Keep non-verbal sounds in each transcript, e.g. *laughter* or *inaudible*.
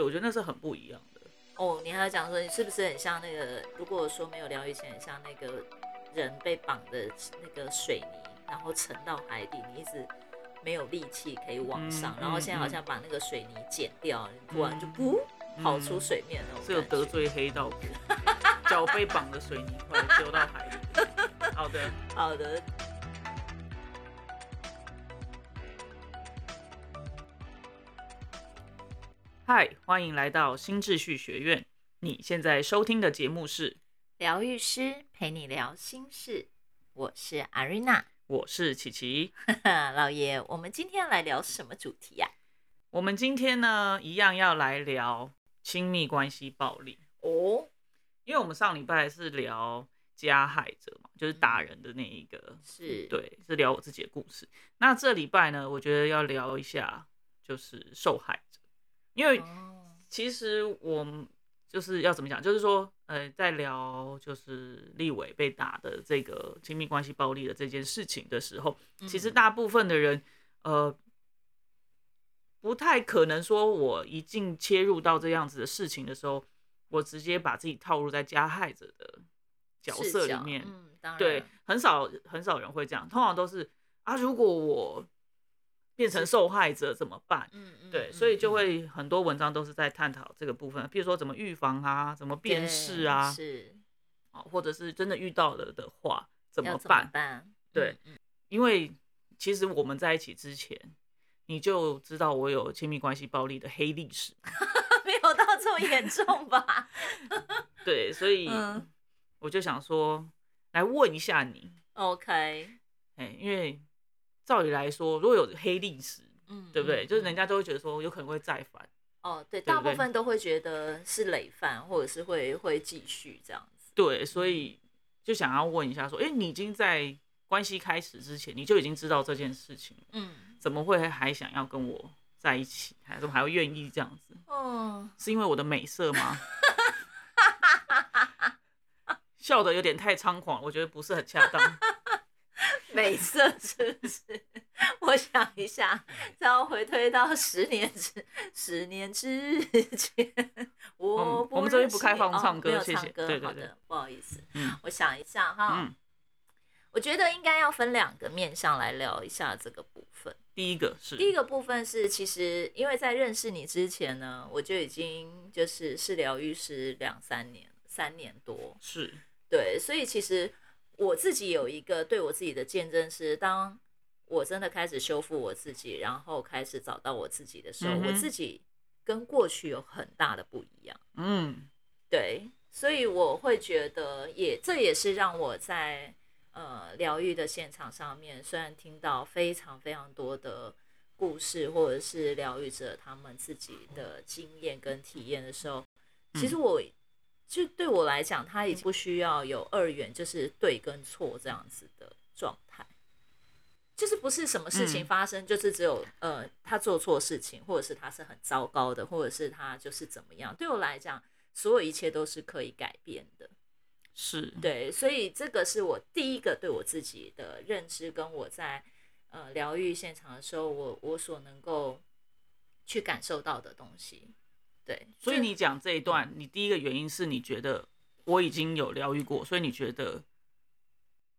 对我觉得那是很不一样的。哦，你还要讲说你是不是很像那个？如果说没有疗愈前，很像那个人被绑的那个水泥，然后沉到海底，你一直没有力气可以往上，嗯然后现在好嗯像把那个水泥剪掉，你突然就噗跑出水面那种是有得罪黑道过，*laughs* 脚被绑的水泥块丢到海里。好的，好的，嗨，欢迎来到新秩序学院。你现在收听的节目是，疗愈师陪你聊心事，我是阿瑞娜。我是琪琪。*laughs* 老爷，我们今天要来聊什么主题呀、我们今天呢，一样要来聊亲密关系暴力，哦，因为我们上礼拜是聊加害者嘛，就是打人的那一个，是，，对，是聊我自己的故事。那这礼拜呢，我觉得要聊一下就是受害者，因为哦，其实我们就是要怎么讲，就是说，呃，在聊就是立伟被打的这个亲密关系暴力的这件事情的时候，其实嗯大部分的人，呃，不太可能说我一进切入到这样子的事情的时候，我直接把自己套入在加害者的角色里面。嗯，对，很少很少人会这样，通常都是啊，如果我变成受害者怎么办？嗯嗯，对，嗯所以就嗯会很多文章都是在探讨这个部分，比如说怎么预防啊，怎么辨识啊，是啊或者是真的遇到了的话怎么办？办？对因为其实我们在一起之前，你就知道我有亲密关系暴力的黑历史，*laughs* 没有到这么严重吧？*laughs* 对，所以嗯我就想说来问一下你，OK，哎，因为照理来说，如果有黑历史，嗯，对不对？嗯就是人嗯家都会觉得说有可能会再犯，哦，对，大部分都会觉得是累犯，或者是会会继续这样子。对，所以就想要问一下，说，哎、你已经在关系开始之前，你就已经知道这件事情了，嗯，怎么会还想要跟我在一起，还怎么还会愿意这样子？哦，是因为我的美色吗？*laughs* 笑的有点太猖狂，我觉得不是很恰当。*laughs* 美色是不是？我想一下，再要回推到十年之十年之前，我不我们这边不开放唱歌谢谢唱歌对对对好的，不好意思，嗯我想一下哈。嗯，我觉得应该要分两个面向来聊一下这个部分。第一个是第一个部分是，其实因为在认识你之前呢，我就已经就是是疗愈师两三年，三年多，是对，所以其实我自己有一个对我自己的见证是，当我真的开始修复我自己，然后开始找到我自己的时候，嗯我自己跟过去有很大的不一样。嗯。对，所以我会觉得也这也是让我在呃疗愈的现场上面，虽然听到非常非常多的故事，或者是疗愈者他们自己的经验跟体验的时候，其实我就对我来讲，他已经不需要有二元，就是对跟错这样子的状态。就是不是什么事情嗯发生，就是只有呃他做错事情，或者是他是很糟糕的，或者是他就是怎么样。对我来讲，所有一切都是可以改变的。是，对，所以这个是我第一个对我自己的认知，跟我在呃疗愈现场的时候，我我所能够去感受到的东西。对，所以你讲这一段，你第一个原因是你觉得我已经有疗愈过，所以你觉得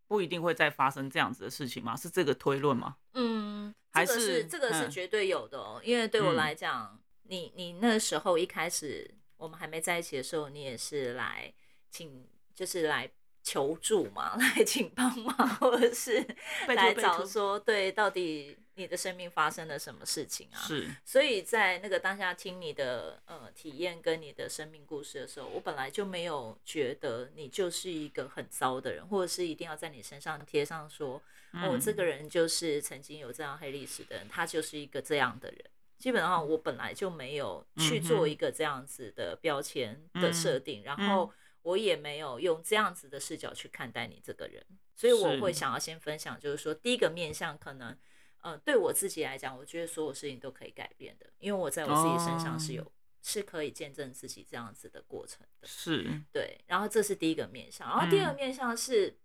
不一定会再发生这样子的事情吗？是这个推论吗？嗯，还这个是是这个是嗯绝对有的哦，因为对我嗯来讲，你你那时候一开始我们还没在一起的时候，你也是来请，就是来求助嘛，*laughs* 来请帮忙，或者是来找说，对，到底你的生命发生了什么事情啊？是，所以在那个当下听你的呃体验跟你的生命故事的时候，我本来就没有觉得你就是一个很糟的人，或者是一定要在你身上贴上说，哦，嗯这个人就是曾经有这样黑历史的人，他就是一个这样的人。基本上我本来就没有去做一个这样子的标签的设定，然后我也没有用这样子的视角去看待你这个人，所以我会想要先分享，就是说第一个面向可能。呃，对我自己来讲，我觉得所有事情都可以改变的，因为我在我自己身上是有、哦是可以见证自己这样子的过程的。是，对，然后这是第一个面向，然后第二个嗯面向是，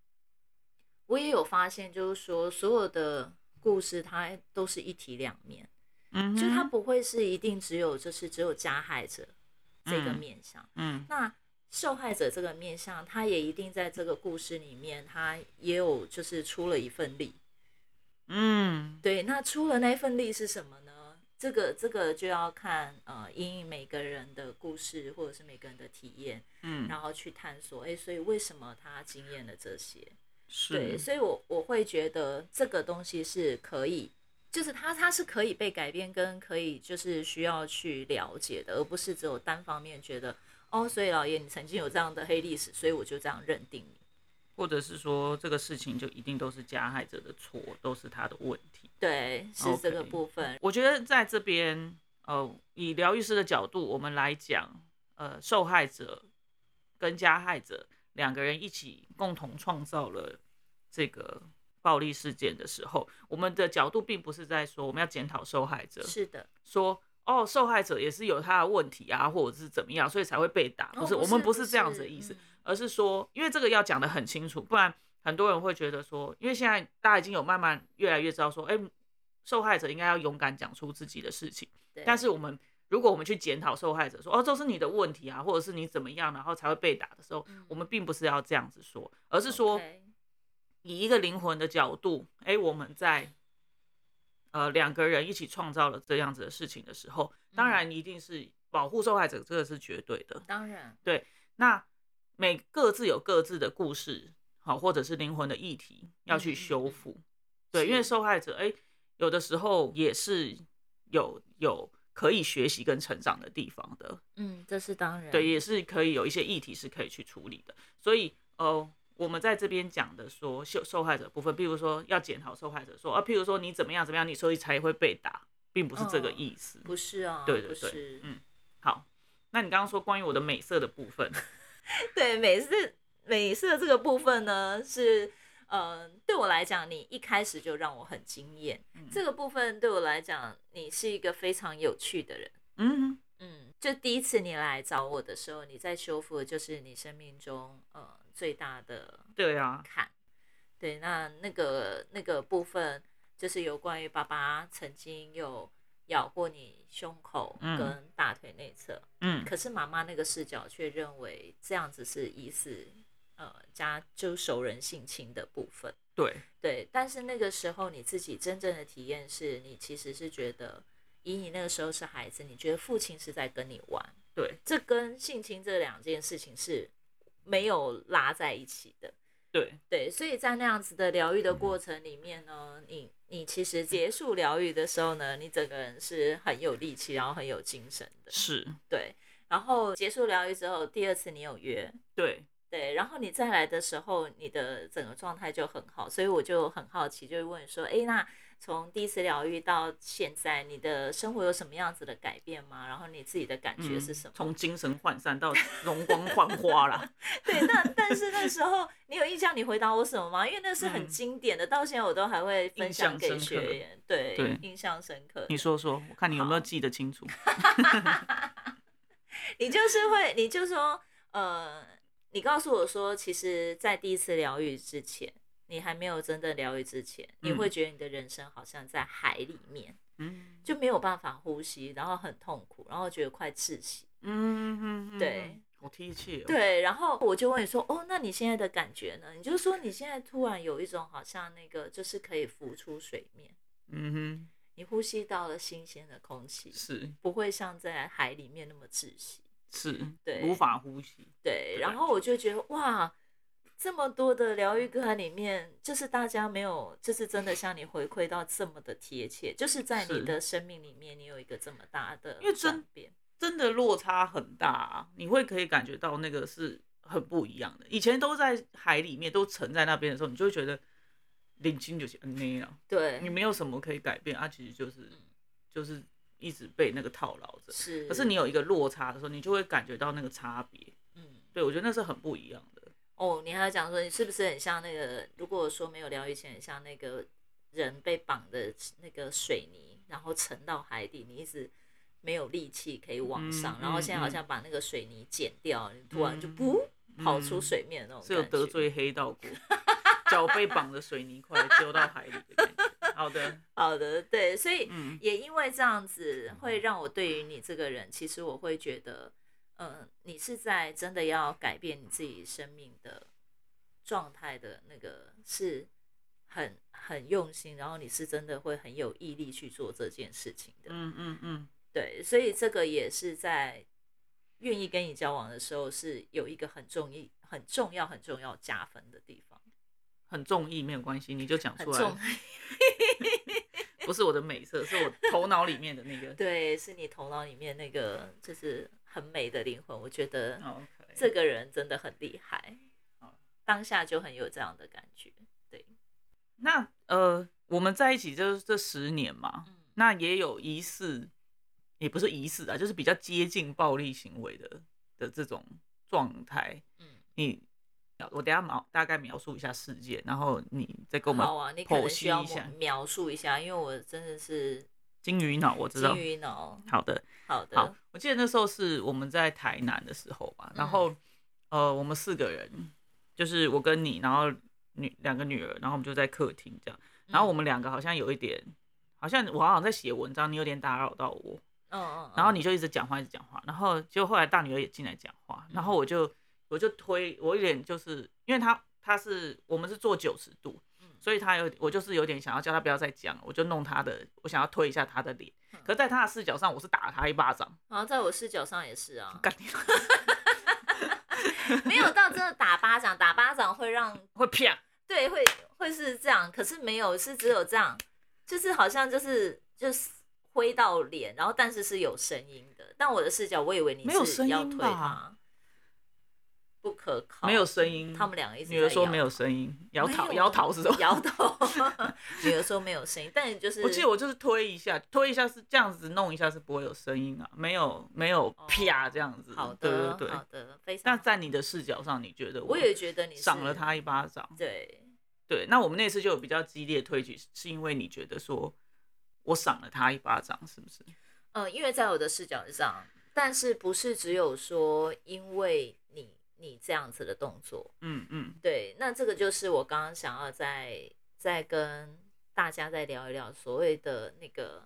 我也有发现，就是说所有的故事它都是一体两面，嗯，就它不会是一定只有就是只有加害者这个嗯面向。嗯那受害者这个面向，他也一定在这个故事里面，他也有就是出了一份力。嗯对，那出了那份力是什么呢？这个这个就要看呃，因应每个人的故事或者是每个人的体验，嗯，然后去探索。哎，所以为什么他经验了这些？是，对，所以我我会觉得这个东西是可以，就是它它是可以被改变，跟可以就是需要去了解的，而不是只有单方面觉得哦，所以老爷你曾经有这样的黑历史，所以我就这样认定你。或者是说这个事情就一定都是加害者的错，都是他的问题。对，是这个部分。我觉得在这边，呃，以疗愈师的角度，我们来讲，呃，受害者跟加害者两个人一起共同创造了这个暴力事件的时候，我们的角度并不是在说我们要检讨受害者，是的，说哦，受害者也是有他的问题啊，或者是怎么样，所以才会被打。不是，哦我们不是这样子的意思，嗯而是说，因为这个要讲得很清楚，不然很多人会觉得说，因为现在大家已经有慢慢越来越知道说，哎、受害者应该要勇敢讲出自己的事情。对但是我们如果我们去检讨受害者说，哦，这是你的问题啊，或者是你怎么样，然后才会被打的时候，我们并不是要这样子说，而是说以一个灵魂的角度，哎、我们在呃两个人一起创造了这样子的事情的时候，当然一定是保护受害者，这个是绝对的。当然，对那每各自有各自的故事，好，或者是灵魂的议题要去修复。对，因为受害者，哎、有的时候也是有有可以学习跟成长的地方的。嗯，这是当然。对，也是可以有一些议题是可以去处理的。所以，哦，我们在这边讲的说受受害者部分，譬如说要检讨受害者说，啊，譬如说你怎么样怎么样，你所以才会被打，并不是这个嗯意思。不是啊，对对对，嗯好，那你刚刚说关于我的美色的部分，*laughs* 对，美式美式的这个部分呢，是呃，对我来讲，你一开始就让我很惊艳。嗯这个部分对我来讲，你是一个非常有趣的人。嗯嗯，就第一次你来找我的时候，你在修复的就是你生命中呃最大的对啊，坎。对，那那个那个部分就是有关于爸爸曾经有咬过你胸口嗯跟大腿内侧，嗯可是妈妈那个视角却认为这样子是疑似呃加就熟人性侵的部分。对，对，但是那个时候你自己真正的体验是你其实是觉得，以你那个时候是孩子，你觉得父亲是在跟你玩，对，这跟性侵这两件事情是没有拉在一起的。对，对，所以在那样子的疗愈的过程里面呢，你你其实结束疗愈的时候呢，你整个人是很有力气，然后很有精神的。是，对，然后结束疗愈之后，第二次你有约，对，对，然后你再来的时候，你的整个状态就很好，所以我就很好奇，就会问说，哎，那从第一次疗愈到现在，你的生活有什么样子的改变吗？然后你自己的感觉是什么？嗯从精神涣散到容光焕发啦。*laughs* 对，那但是那时候你有印象你回答我什么吗？因为那是很嗯经典的，到现在我都还会分享给学员，对，对印象深刻。你说说，我看你有没有记得清楚。*laughs* 你就是会，你就说，呃，你告诉我说，其实，在第一次疗愈之前，你还没有真的疗愈之前，你嗯会觉得你的人生好像在海里面，嗯就没有办法呼吸，然后很痛苦，然后觉得快窒息。嗯嗯，嗯对，好贴切哦。，对，然后我就问你说，哦，那你现在的感觉呢？你就说你现在突然有一种好像那个，就是可以浮出水面，嗯哼你呼吸到了新鲜的空气，，是不会像在海里面那么窒息。是，对无法呼吸。对，然后我就觉得哇，这么多的疗愈个案里面，就是大家没有，就是真的像你回馈到这么的贴切，就是在你的生命里面，你有一个这么大的因为真变。真的落差很大、啊，你会可以感觉到那个是很不一样的。以前都在海里面，都沉在那边的时候，你就会觉得领心就是嗯那样，对，你没有什么可以改变啊，其实就是就是一直被那个套牢着。是，可是你有一个落差的时候，你就会感觉到那个差别。嗯。对我觉得那是很不一样的。哦，你还要讲说你是不是很像那个？如果说没有疗愈前，很像那个人被绑的那个水泥，然后沉到海底，你一直没有力气可以往上，嗯然后现在好嗯像把那个水泥剪掉，你突然就嗯噗跑嗯出水面那种是有得罪黑道过，脚被绑着水泥块丢到海里的感觉。好的，好的，对，所以嗯。也因为这样子，会让我对于你这个人，其实我会觉得，嗯，你是在真的要改变你自己生命的状态的那个，是很很用心，然后你是真的会很有毅力去做这件事情的。嗯嗯嗯，对，所以这个也是在愿意跟你交往的时候，是有一个很重要、很重要、很重要加分的地方，很中意没有关系，你就讲出来。*laughs* 不是我的美色，是我头脑里面的那个。*laughs* 对，是你头脑里面那个就是很美的灵魂，我觉得这个人真的很厉害好，当下就很有这样的感觉。对，那呃，我们在一起就是这十年嘛，嗯那也有疑似，也不是疑似啊，就是比较接近暴力行为的的这种状态。嗯，你，我等下描大概描述一下事件，然后你再跟我们好啊，你可能剖需要析一下。描述一下，因为我真的是金鱼脑，我知道金。鱼脑。好的，好的，好，我记得那时候是我们在台南的时候吧，然后、呃，我们四个人，就是我跟你，然后女两个女儿，然后我们就在客厅这样，然后我们两个好像有一点，好像我好像在写文章，你有点打扰到我，嗯嗯，然后你就一直讲话，一直讲话，然后结果后来大女儿也进来讲话，然后我就我就推我有点就是因为他他是我们是做九十度，所以他有我就是有点想要叫他不要再讲，我就弄他的，我想要推一下他的脸，可是在他的视角上，我是打了他一巴掌，然后在我视角上也是啊，*laughs* 没有到真的打巴掌，打巴掌会让会啪，对会会是这样，可是没有是只有这样，就是好像就是就是挥到脸，然后但是是有声音的，但我的视角我以为你没有声是要推音吧他，不可靠，没有声音，他们两个一直女儿说没有，声音，摇头摇头是什么？摇头，*laughs* 女儿说没有声音，但就是我记得我就是推一下，推一下是这样子弄一下是不会有声音啊，没有没有啪这样子。哦好的对对。好的，非常那，在你的视角上，你觉得我也觉得你赏了他一巴掌？对。对，那我们那次就有比较激烈推举，是因为你觉得说我赏了他一巴掌，是不是？嗯，因为在我的视角上，但是不是只有说因为你你这样子的动作，嗯嗯。对，那这个就是我刚刚想要再再跟大家再聊一聊所谓的那个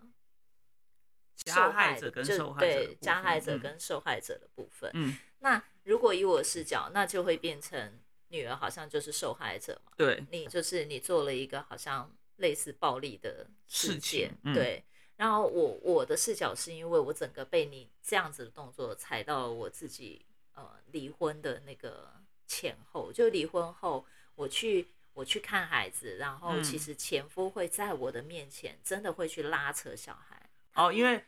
加受害者跟受害者的对加害者嗯。跟受害者的部分。嗯，那如果以我的视角，那就会变成女儿好像就是受害者嘛，对，你就是你做了一个好像类似暴力的事事件，嗯。对。然后我我的视角是因为我整个被你这样子的动作踩到了我自己呃离婚的那个前后，就离婚后我去我去看孩子，然后嗯。其实前夫会在我的面前真的会去拉扯小孩，哦，因为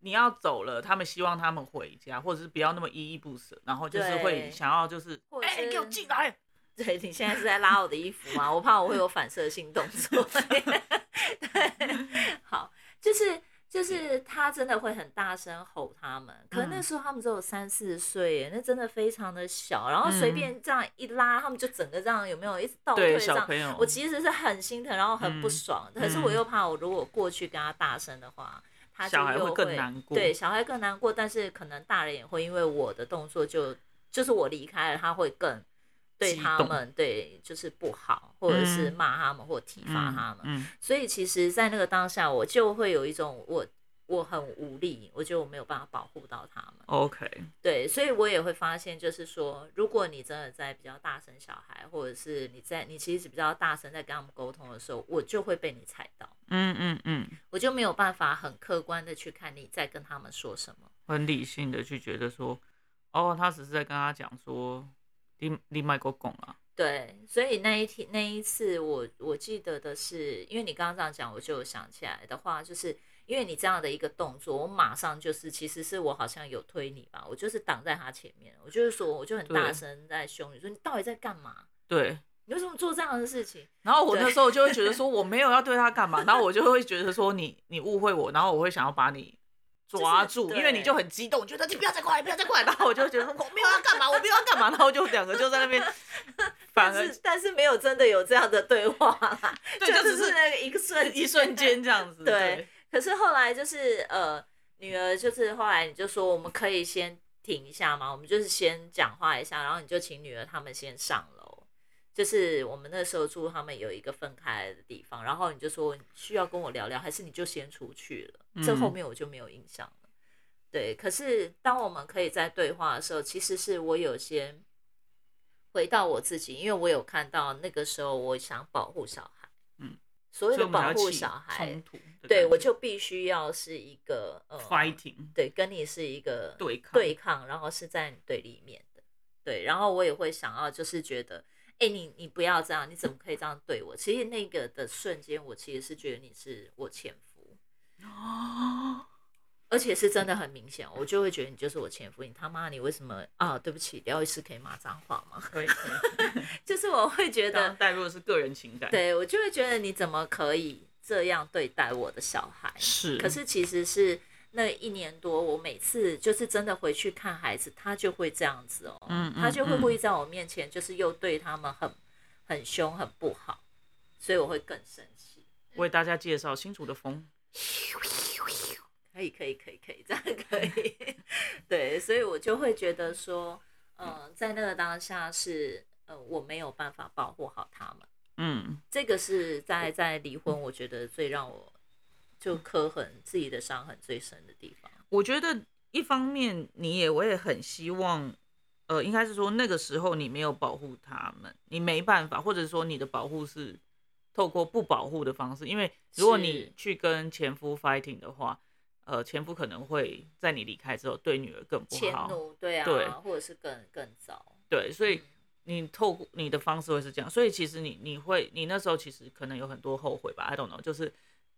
你要走了，他们希望他们回家，或者是不要那么依依不舍，然后就是会想要就是，哎、给我进来，对你现在是在拉我的衣服吗？我怕我会有反射性动作。*laughs* 对，*laughs* 好，就是就是他真的会很大声吼他们，可能那嗯。时候他们只有三四岁耶，那真的非常的小，然后随便这样一拉，他们就整个这样有没有一直倒退这样我其实是很心疼，然后很不嗯爽，可是我又怕我如果过去跟他大声的话。他就又小孩会更难过对，小孩更难过，但是可能大人也会因为我的动作就就是我离开了，他会更对他们对就是不好，或者是嗯骂他们或体罚嗯他们。嗯所以其实，在那个当下，我就会有一种我我很无力，我觉得我没有办法保护到他们。，OK，对，所以我也会发现，就是说，如果你真的在比较大声小孩，或者是你在你其实比较大声在跟他们沟通的时候，我就会被你踩到，嗯嗯嗯，我就没有办法很客观的去看你在跟他们说什么。很理性的去觉得说，哦，他只是在跟他讲说，你你卖过拱啊，对，所以那一天那一次我我记得的是，因为你刚刚这样讲，我就想起来的话，就是因为你这样的一个动作，我马上就是其实是我好像有推你吧，我就是挡在他前面，我就是说我就很大对声在凶你说你到底在干嘛？对。你为什么做这样的事情？然后我那对时候就会觉得 *laughs* 说我没有要对他干嘛，然后我就会觉得说你你误会我，然后我会想要把你抓住，就是因为你就很激动，觉得你不要再过来，不要再过来，然后我就觉得说 *laughs* 我没有要干嘛，我没有要干嘛，然后就两个就在那边，*laughs* 反而但是但是没有真的有这样的对话啦，*laughs* 对就就只是是那个一个瞬一瞬间这样子，对可是后来就是呃，女儿就是后来你就说我们可以先停一下嘛，我们就是先讲话一下，然后你就请女儿他们先上楼。就是我们那时候住他们有一个分开的地方，然后你就说需要跟我聊聊，还是你就先出去了？这后面我就没有印象了。对，可是当我们可以在对话的时候，其实是我有些回到我自己，因为我有看到那个时候我想保护小孩，嗯，所谓的保护小孩对我就必须要是一个呃 fighting 对，跟你是一个对抗对抗，然后是在你对立面的，对，然后我也会想要就是觉得，哎，你你不要这样，你怎么可以这样对我？其实那个的瞬间，我其实是觉得你是我前夫，哦，而且是真的很明显，我就会觉得你就是我前夫，你他妈你为什么啊？对不起，聊一次可以骂脏话吗？可以可以，*laughs* 就是我会觉得，带入的是个人情感，，对我就会觉得你怎么可以这样对待我的小孩？是，可是其实是那一年多，我每次就是真的回去看孩子，他就会这样子哦，嗯嗯他就会嗯故意在我面前，就是又对他们很很凶、很不好，所以我会更生气。为大家介绍新竹的风，可以，可以，可以，可以，这样可以。*laughs* 对，所以我就会觉得说，嗯、在那个当下是，呃，我没有办法保护好他们。嗯，这个是在在离婚，我觉得最让我就刻痕自己的伤痕最深的地方。我觉得一方面你也我也很希望，呃，应该是说那个时候你没有保护他们，你没办法，或者说你的保护是透过不保护的方式，因为如果你去跟前夫 fighting 的话，呃，前夫可能会在你离开之后对女儿更不好，对啊，对或者是更更糟。对，所以嗯。你透过你的方式会是这样，所以其实你你会你那时候其实可能有很多后悔吧，I don't know，就是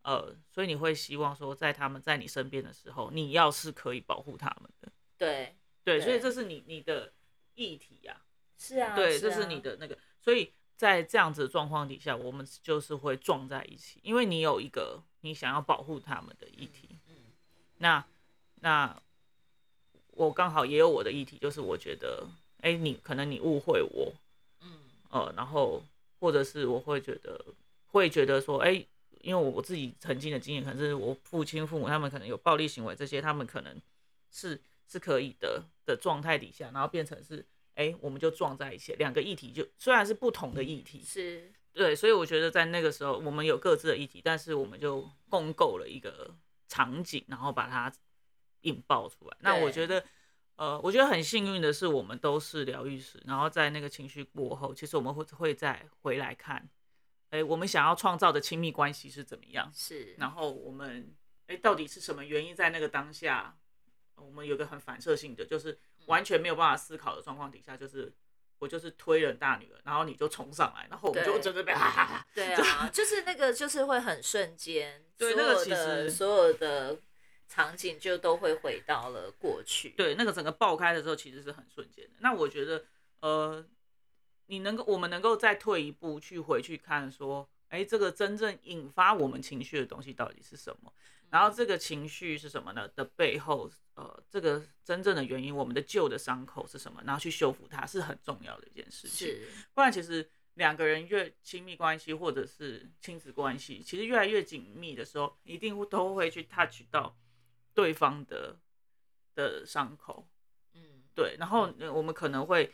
呃，所以你会希望说在他们在你身边的时候，你要是可以保护他们的，对，对，所以这是你你的议题呀、是啊，对，这是啊你的那个，所以在这样子的状况底下，我们就是会撞在一起，因为你有一个你想要保护他们的议题，嗯那那我刚好也有我的议题，就是我觉得，哎、你可能你误会我，嗯。呃，然后或者是我会觉得会觉得说，哎、因为我自己曾经的经验，可能是我父亲、父母他们可能有暴力行为，这些他们可能是是可以的的状态底下，然后变成是，哎、我们就撞在一起，两个议题就虽然是不同的议题，是。对，所以我觉得在那个时候，我们有各自的议题，但是我们就共构了一个场景，然后把它引爆出来。那我觉得，呃，我觉得很幸运的是，我们都是疗愈师，然后在那个情绪过后，其实我们会会再回来看，哎，我们想要创造的亲密关系是怎么样，是，然后我们，哎，到底是什么原因在那个当下，我们有个很反射性的，就是完全没有办法思考的状况底下，就是。我就是推人大女儿，然后你就冲上来，然后我们就对真的被哈哈哈，对啊，就是那个就是会很瞬间，所对那个其有的实所有的场景就都会回到了过去。对，那个整个爆开的时候其实是很瞬间的。那我觉得，呃，你能够，我们能够再退一步去回去看，说，哎，这个真正引发我们情绪的东西到底是什么？然后这个情绪是什么呢？的背后，呃，这个真正的原因，我们的旧的伤口是什么？然后去修复它是很重要的一件事情。是，不然其实两个人越亲密关系或者是亲子关系，其实越来越紧密的时候，一定会都会去 touch 到对方的的伤口，嗯，对，然后呃我们可能会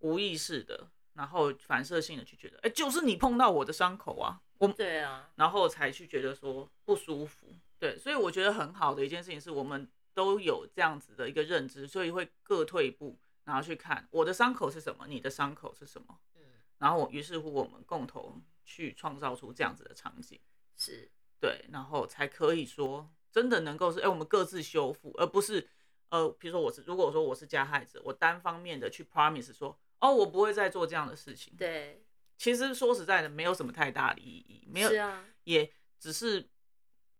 无意识的，然后反射性的去觉得，哎、就是你碰到我的伤口啊，我对啊，然后才去觉得说不舒服。对，所以我觉得很好的一件事情是我们都有这样子的一个认知，所以会各退一步，然后去看我的伤口是什么，你的伤口是什么，嗯，然后于是乎我们共同去创造出这样子的场景，是，对，然后才可以说真的能够是，哎、我们各自修复，而不是呃，比如说我是如果说我是加害者，我单方面的去 promise 说，哦，我不会再做这样的事情，对，其实说实在的，没有什么太大的意义，没有是啊，也只是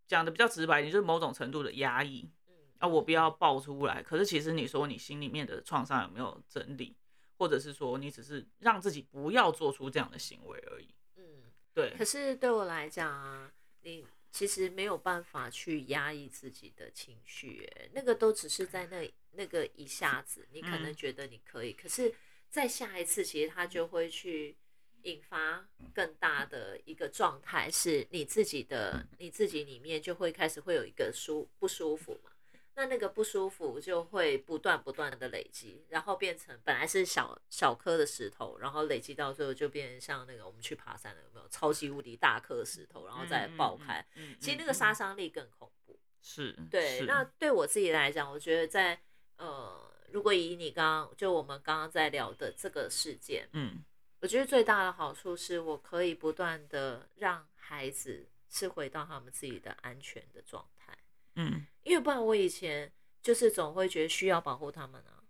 讲的比较直白一点，就是某种程度的压抑嗯，啊，我不要爆出来。可是其实你说你心里面的创伤有没有整理，或者是说你只是让自己不要做出这样的行为而已。嗯。对可，是对我来讲啊，你其实没有办法去压抑自己的情绪，哎，那个都只是在那那个一下子，你可能嗯觉得你可以，可是再下一次，其实他就会去引发更大的一个状态，是你自己的你自己里面就会开始会有一个舒不舒服嘛。那那个不舒服就会不断不断的累积，然后变成本来是小小颗的石头，然后累积到最后就变成像那个我们去爬山的有没有超级无敌大颗石头，然后再爆开。嗯，嗯其实那个杀伤力更恐怖。是，对，那对我自己来讲，我觉得在呃，如果以你刚刚就我们刚刚在聊的这个事件，嗯我觉得最大的好处是我可以不断的让孩子是回到他们自己的安全的状态，嗯，因为不然我以前就是总会觉得需要保护他们啊，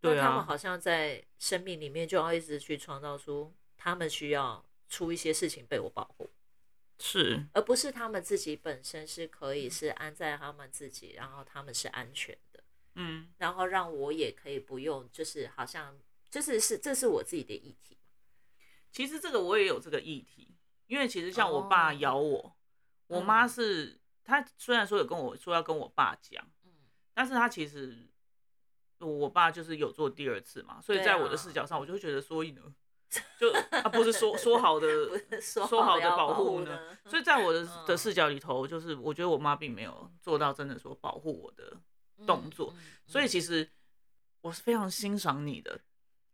对啊。他们好像在生命里面就要一直去创造出他们需要出一些事情被我保护，是，而不是他们自己本身是可以是安在他们自己，然后他们是安全的，嗯。然后让我也可以不用，就是好像就是是这是我自己的议题。其实这个我也有这个议题，因为其实像我爸哦。咬我，我嗯。妈是她虽然说有跟我说要跟我爸讲，嗯，但是她其实我爸就是有做第二次嘛，所以在我的啊视角上，我就会觉得，所以呢，就啊不是说 *laughs* 说好的说说好的保保护呢，所以在我的 *laughs* 嗯。的视角里头，就是我觉得我妈并没有做到真的说保护我的动作，所以其实我是非常欣赏你的，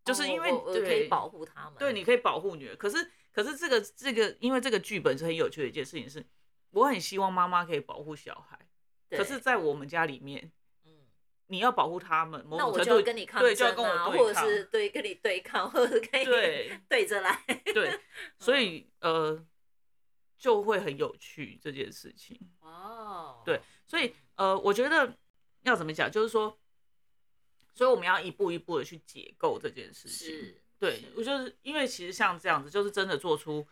就是哦因为可以保护他们，对，你可以保护女儿。可是，可是这个这个，因为这个剧本是很有趣的一件事情是，我很希望妈妈可以保护小孩。可是，在我们家里面，嗯，你要保护他们，某那我种程度就要跟你抗对，就要跟我对抗。或者是对跟你对抗，或者是可以对 *laughs* 对着来，对，*laughs* 所以呃，就会很有趣这件事情。哦，对，所以呃，我觉得要怎么讲，就是说，所以我们要一步一步的去解构这件事情。是，对我就是因为其实像这样子，就是真的做出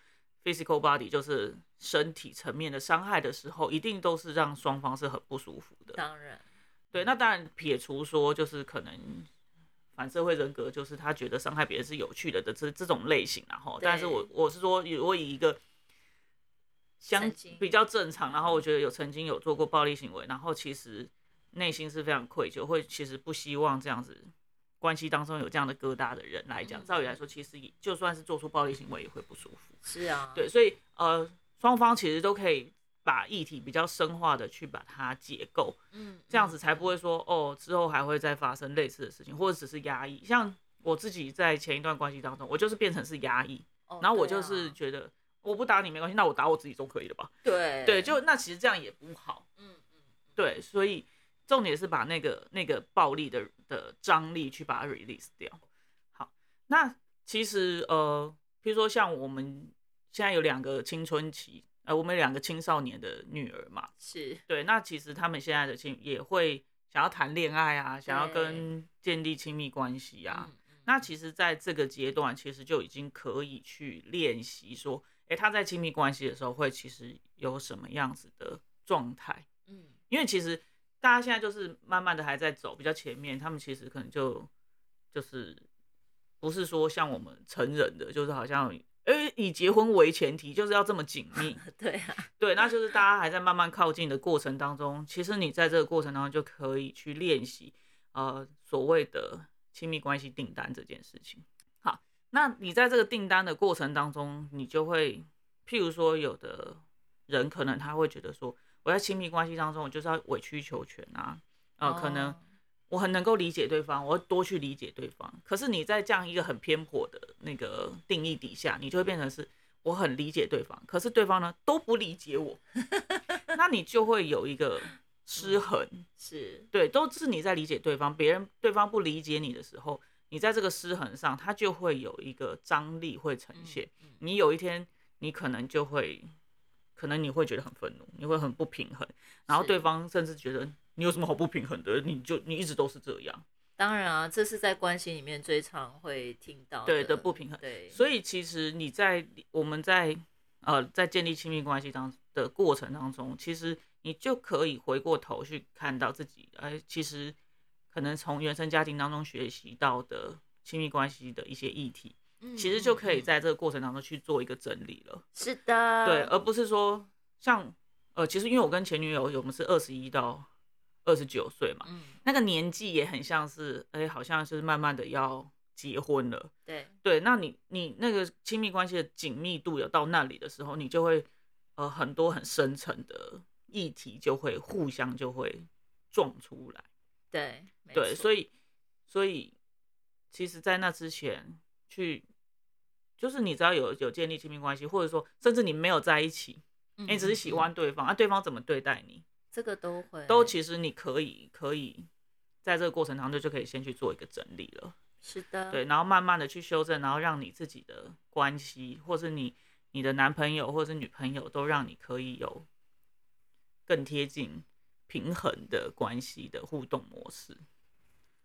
physical body 就是身体层面的伤害的时候，一定都是让双方是很不舒服的。当然，对，那当然撇除说就是可能反社会人格，就是他觉得伤害别人是有趣的的这这种类型然后，但是我我是说，我以一个相比较正常，然后我觉得有曾经有做过暴力行为，然后其实内心是非常愧疚，会其实不希望这样子关系当中有这样的疙瘩的人来讲，嗯照理来说，其实也就算是做出暴力行为也会不舒服。是啊，对，所以呃，双方其实都可以把议题比较深化的去把它解构，嗯，这样子才不会说哦之后还会再发生类似的事情，或者只是压抑。像我自己在前一段关系当中，我就是变成是压抑，哦然后我就是觉得我不打你没关系，那我打我自己总可以了吧？对对，就那其实这样也不好。嗯嗯，对，所以重点是把那个那个暴力的的张力去把它 release 掉。好，那其实呃，比如说像我们现在有两个青春期，呃，我们有两个青少年的女儿嘛，是对，那其实他们现在的亲也会想要谈恋爱啊，想要跟建立亲密关系啊。那其实，在这个阶段，其实就已经可以去练习说，诶，他在亲密关系的时候会其实有什么样子的状态。嗯因为其实大家现在就是慢慢的还在走比较前面，他们其实可能就就是不是说像我们成人的，就是好像呃以结婚为前提，就是要这么紧密。*laughs* 对啊，对，那就是大家还在慢慢靠近的过程当中，其实你在这个过程当中就可以去练习呃所谓的亲密关系订单这件事情。好，那你在这个订单的过程当中，你就会譬如说有的人可能他会觉得说，我在亲密关系当中，我就是要委曲求全啊，呃，可能哦我很能够理解对方，我会多去理解对方。可是你在这样一个很偏颇的那个定义底下，你就会变成是我很理解对方，可是对方呢都不理解我，*laughs* 那你就会有一个失衡。是对，都是你在理解对方，别人对方不理解你的时候，你在这个失衡上，它就会有一个张力会呈现。嗯你有一天，你可能就会，可能你会觉得很愤怒，你会很不平衡，然后对方甚至觉得你有什么好不平衡的，你就你一直都是这样。当然啊，这是在关系里面最常会听到对的的不平衡对，所以其实你在我们在呃在建立亲密关系当的过程当中，其实你就可以回过头去看到自己，哎，其实可能从原生家庭当中学习到的亲密关系的一些议题，嗯其实就可以在这个过程当中去做一个整理了。是的，对，而不是说像呃，其实因为我跟前女友，我们是二十一到二十九岁嘛，嗯，那个年纪也很像是，哎、好像是慢慢的要结婚了。对，对，那你你那个亲密关系的紧密度有到那里的时候，你就会呃很多很深层的议题就会互相就会撞出来。对对，所以以所以其实，在那之前去，就是你只要有有建立亲密关系，或者说甚至你没有在一起，你只是喜欢对方，啊，对方怎么对待你，这个都会都其实你可以可以在这个过程当中就可以先去做一个整理了。是的，对，然后慢慢的去修正，然后让你自己的关系，或是你你的男朋友或者是女朋友，都让你可以有更贴近平衡的关系的互动模式。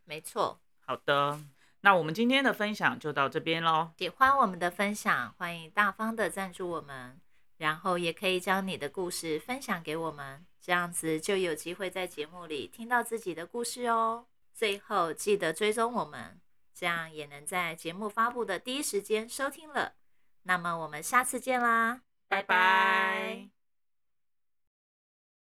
没错。好的，那我们今天的分享就到这边喽。喜欢我们的分享，欢迎大方的赞助我们，然后也可以将你的故事分享给我们，这样子就有机会在节目里听到自己的故事哦。最后记得追踪我们，这样也能在节目发布的第一时间收听了。那么我们下次见啦，拜拜。